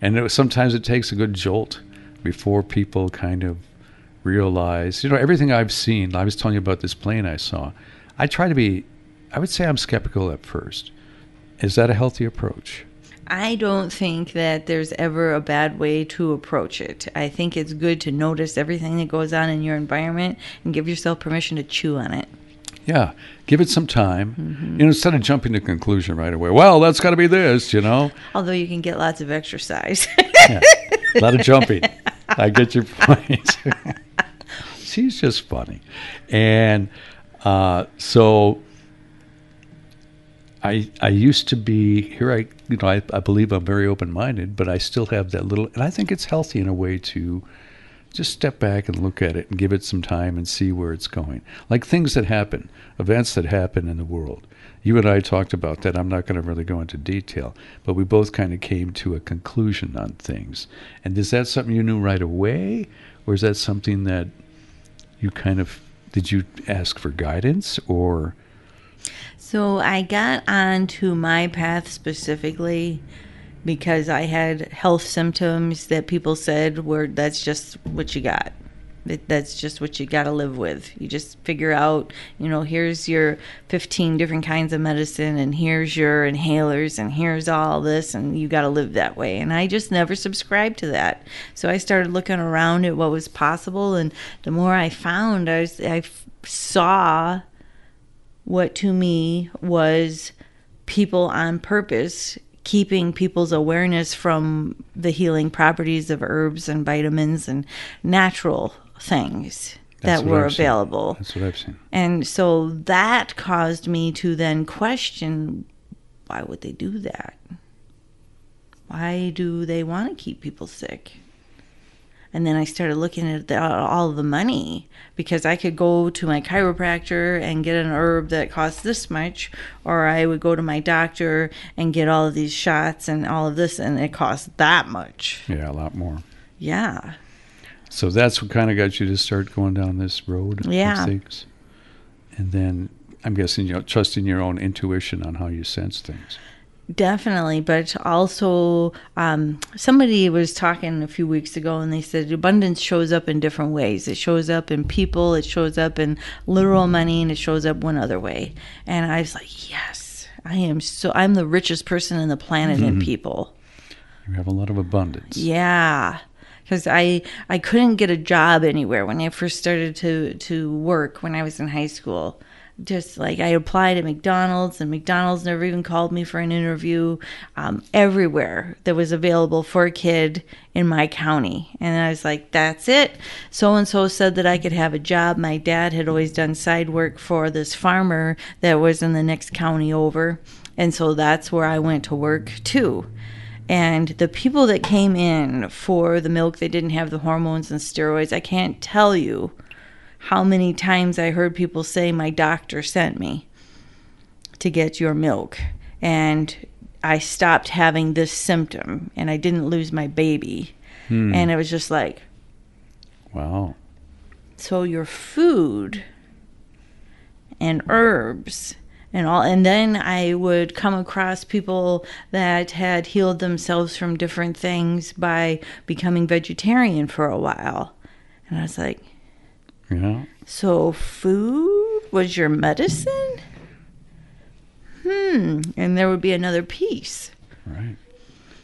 S1: And it, was, sometimes it takes a good jolt before people kind of realize. You know, everything I've seen. I was telling you about this plane I saw. I try to be. I would say I'm skeptical at first. Is that a healthy approach?
S2: I don't think that there's ever a bad way to approach it. I think it's good to notice everything that goes on in your environment and give yourself permission to chew on it.
S1: Yeah, give it some time. You know, instead of jumping to conclusion right away. Well, that's got to be this. You know,
S2: Although you can get lots of exercise.
S1: yeah. a lot of jumping. *laughs* I get your point. *laughs* She's just funny, and uh, so I I used to be here. I you know I, I believe I'm very open minded, but I still have that little, and I think it's healthy in a way to just step back and look at it and give it some time and see where it's going. Like things that happen, events that happen in the world. You and I talked about that. I'm not going to really go into detail, but we both kind of came to a conclusion on things. And is that something you knew right away, or is that something that you kind of did you ask for guidance or?
S2: So I got onto my path specifically because I had health symptoms that people said were that's just what you got. That's just what you got to live with. You just figure out, you know, here's your 15 different kinds of medicine, and here's your inhalers, and here's all this, and you got to live that way. And I just never subscribed to that. So I started looking around at what was possible, and the more I found, I, was, I saw what to me was people on purpose keeping people's awareness from the healing properties of herbs and vitamins and natural things
S1: That's
S2: that were
S1: I've seen.
S2: available.
S1: That's what I've seen.
S2: And so that caused me to then question why would they do that? Why do they want to keep people sick? And then I started looking at the, all the money because I could go to my chiropractor and get an herb that costs this much, or I would go to my doctor and get all of these shots and all of this, and it costs that much.
S1: Yeah, a lot more.
S2: Yeah.
S1: So that's what kind of got you to start going down this road
S2: Yeah.
S1: things. And then I'm guessing you know, trusting your own intuition on how you sense things.
S2: Definitely, but also um, somebody was talking a few weeks ago, and they said abundance shows up in different ways. It shows up in people, it shows up in literal money, and it shows up one other way. And I was like, yes, I am so. I'm the richest person in the planet in people.
S1: You have a lot of abundance.
S2: Yeah, because I I couldn't get a job anywhere when I first started to to work when I was in high school. Just like I applied at McDonald's, and McDonald's never even called me for an interview. Um, everywhere that was available for a kid in my county, and I was like, "That's it." So and so said that I could have a job. My dad had always done side work for this farmer that was in the next county over, and so that's where I went to work too. And the people that came in for the milk, they didn't have the hormones and steroids. I can't tell you how many times I heard people say, My doctor sent me to get your milk. And I stopped having this symptom and I didn't lose my baby. Hmm. And it was just like,
S1: Wow.
S2: so your food and herbs and all and then i would come across people that had healed themselves from different things by becoming vegetarian for a while and i was like
S1: Yeah.
S2: so food was your medicine hmm and there would be another piece
S1: Right.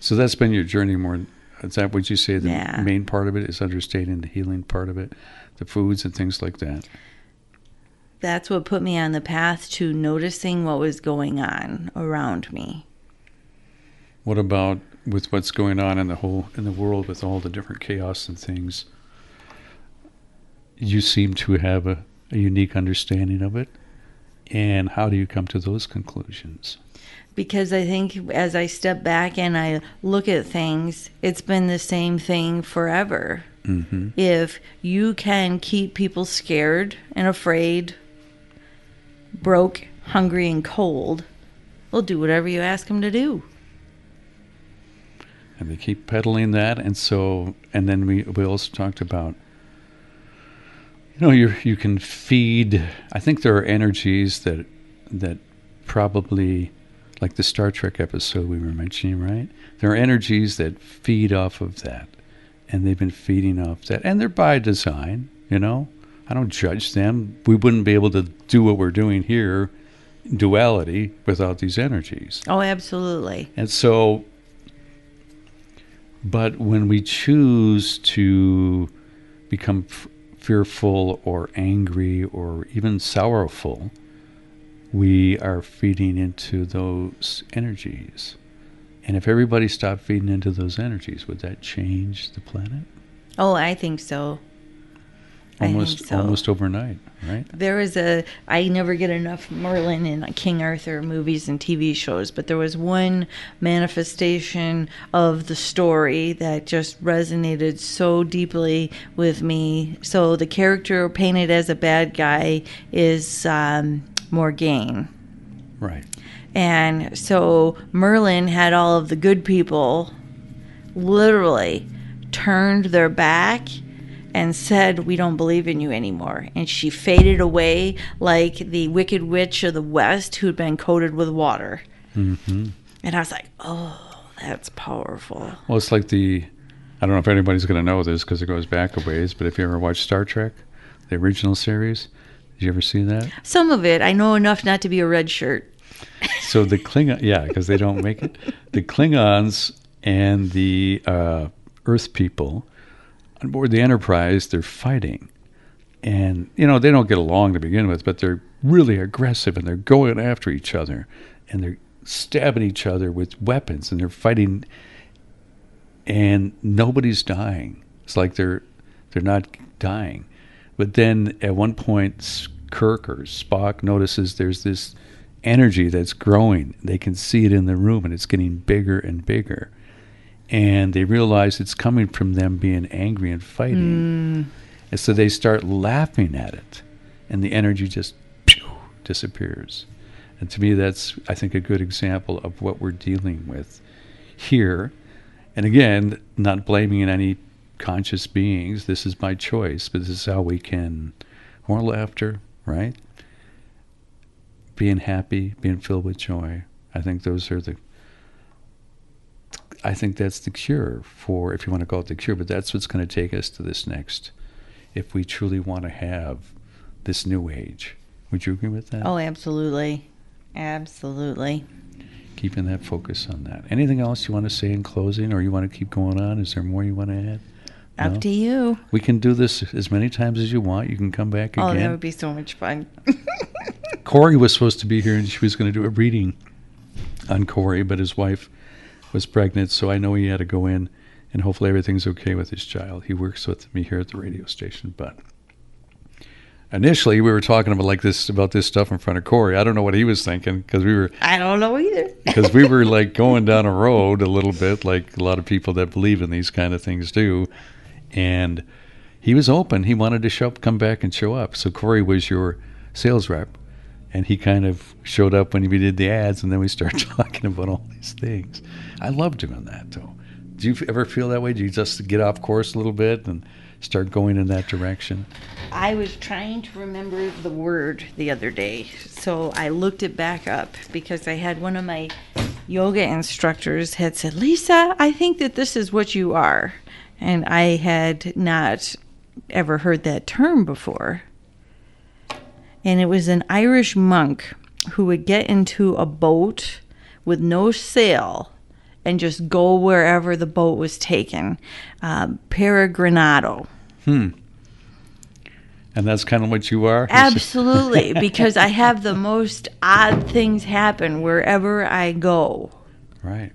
S1: So that's been your journey more. Is that what you say the
S2: Yeah.
S1: main part of it is understanding the healing part of it, the foods and things like that?
S2: that's what put me on the path to noticing what was going on around me
S1: What about with what's going on in the whole in the world with all the different chaos and things? You seem to have a, a unique understanding of it. And how do you come to those conclusions?
S2: because I think as I step back and I look at things, it's been the same thing forever.
S1: Mm-hmm.
S2: If you can keep people scared and afraid, broke, hungry, and cold, they'll do whatever you ask them to do.
S1: and they keep peddling that and so and then we we also talked about you know you you can feed i think there are energies that that probably like the star trek episode we were mentioning right? There are energies that feed off of that and they've been feeding off that and they're by design you know? I don't judge them. We wouldn't be able to do what we're doing here duality without these energies.
S2: Oh, absolutely.
S1: and so, but when we choose to become f- fearful or angry or even sorrowful, we are feeding into those energies. And if everybody stopped feeding into those energies, would that change the planet?
S2: Oh, I think so.
S1: Almost,
S2: so.
S1: almost overnight, right?
S2: There was a I never get enough Merlin and King Arthur movies and TV shows, but there was one manifestation of the story that just resonated so deeply with me. So the character painted as a bad guy is um, Morgaine.
S1: Right.
S2: And so Merlin had all of the good people literally turned their back and said, We don't believe in you anymore. And she faded away like the Wicked Witch of the West who'd been coated with water.
S1: hmm
S2: And I was like, Oh, that's powerful.
S1: Well, it's like the I don't know if anybody's going to know this because it goes back a ways, but if you ever watched Star Trek, the original series, did you ever see that?
S2: Some of it. I know enough not to be a red shirt.
S1: So the Klingon, yeah, because they don't make it. The Klingons and the uh, Earth people on board the Enterprise, they're fighting, and you know they don't get along to begin with, but they're really aggressive and they're going after each other, and they're stabbing each other with weapons, and they're fighting, and nobody's dying. It's like they're they're not dying, but then at one point, Kirk or Spock notices there's this energy that's growing. They can see it in the room, and it's getting bigger and bigger. And they realize it's coming from them being angry and fighting. Hmm. And so they start laughing at it, and the energy just pew, disappears. And to me, that's, I think, a good example of what we're dealing with here. And again, not blaming any conscious beings. This is my choice, but this is how we can more laughter, right? Being happy, being filled with joy. I think those are the. I think that's the cure for, if you want to call it the cure, but that's what's going to take us to this next, if we truly want to have this new age. Would you agree with that?
S2: Oh, absolutely. Absolutely.
S1: Keeping that focus on that. Anything else you want to say in closing, or you want to keep going on? Is there more you want to add?
S2: Up
S1: No?
S2: to you.
S1: We can do this as many times as you want. You can come back
S2: Oh,
S1: again.
S2: Oh, that would be so much fun.
S1: Corey was supposed to be here and she was going to do a reading on Corey, but his wife was pregnant, so I know he had to go in and hopefully everything's okay with his child. He works with me here at the radio station, but initially we were talking about like this about this stuff in front of Corey. I don't know what he was thinking because we were
S2: I don't know either.
S1: because we were like *laughs* going down a road a little bit like a lot of people that believe in these kind of things do and he was open he wanted to show up come back and show up so corey was your sales rep and he kind of showed up when we did the ads and then we started *laughs* talking about all these things. I love doing that though. Do you ever feel that way? Do you just get off course a little bit and start going in that direction?
S2: I was trying to remember the word the other day, so I looked it back up because I had one of my yoga instructors had said, "Lisa, I think that this is what you are," and I had not ever heard that term before. And it was an Irish monk who would get into a boat with no sail and just go wherever the boat was taken. Um, peregrinado.
S1: hmm and that's kind of what you are *laughs*
S2: Absolutely, because I have the most odd things happen wherever I go.
S1: right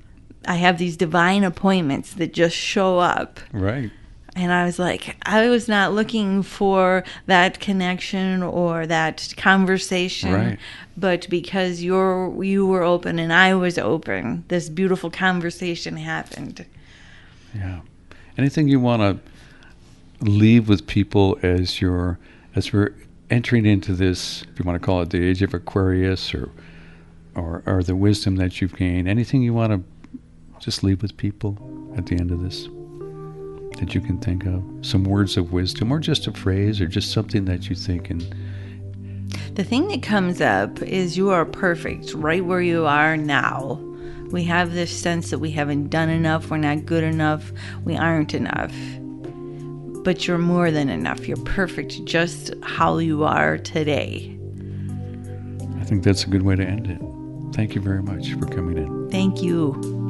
S2: I have these divine appointments that just show up.
S1: right
S2: And I was like, I was not looking for that connection or that conversation.
S1: Right.
S2: But because you're you were open and I was open, this beautiful conversation happened.
S1: Yeah. Anything you want to leave with people as you're as we're entering into this, if you want to call it the age of Aquarius or or or the wisdom that you've gained. Anything you want to just leave with people at the end of this that you can think of? Some words of wisdom or just a phrase or just something that you think and
S2: The thing that comes up is you are perfect right where you are now. We have this sense that we haven't done enough, we're not good enough, we aren't enough. But you're more than enough. You're perfect just how you are today.
S1: I think that's a good way to end it. Thank you very much for coming in.
S2: Thank you.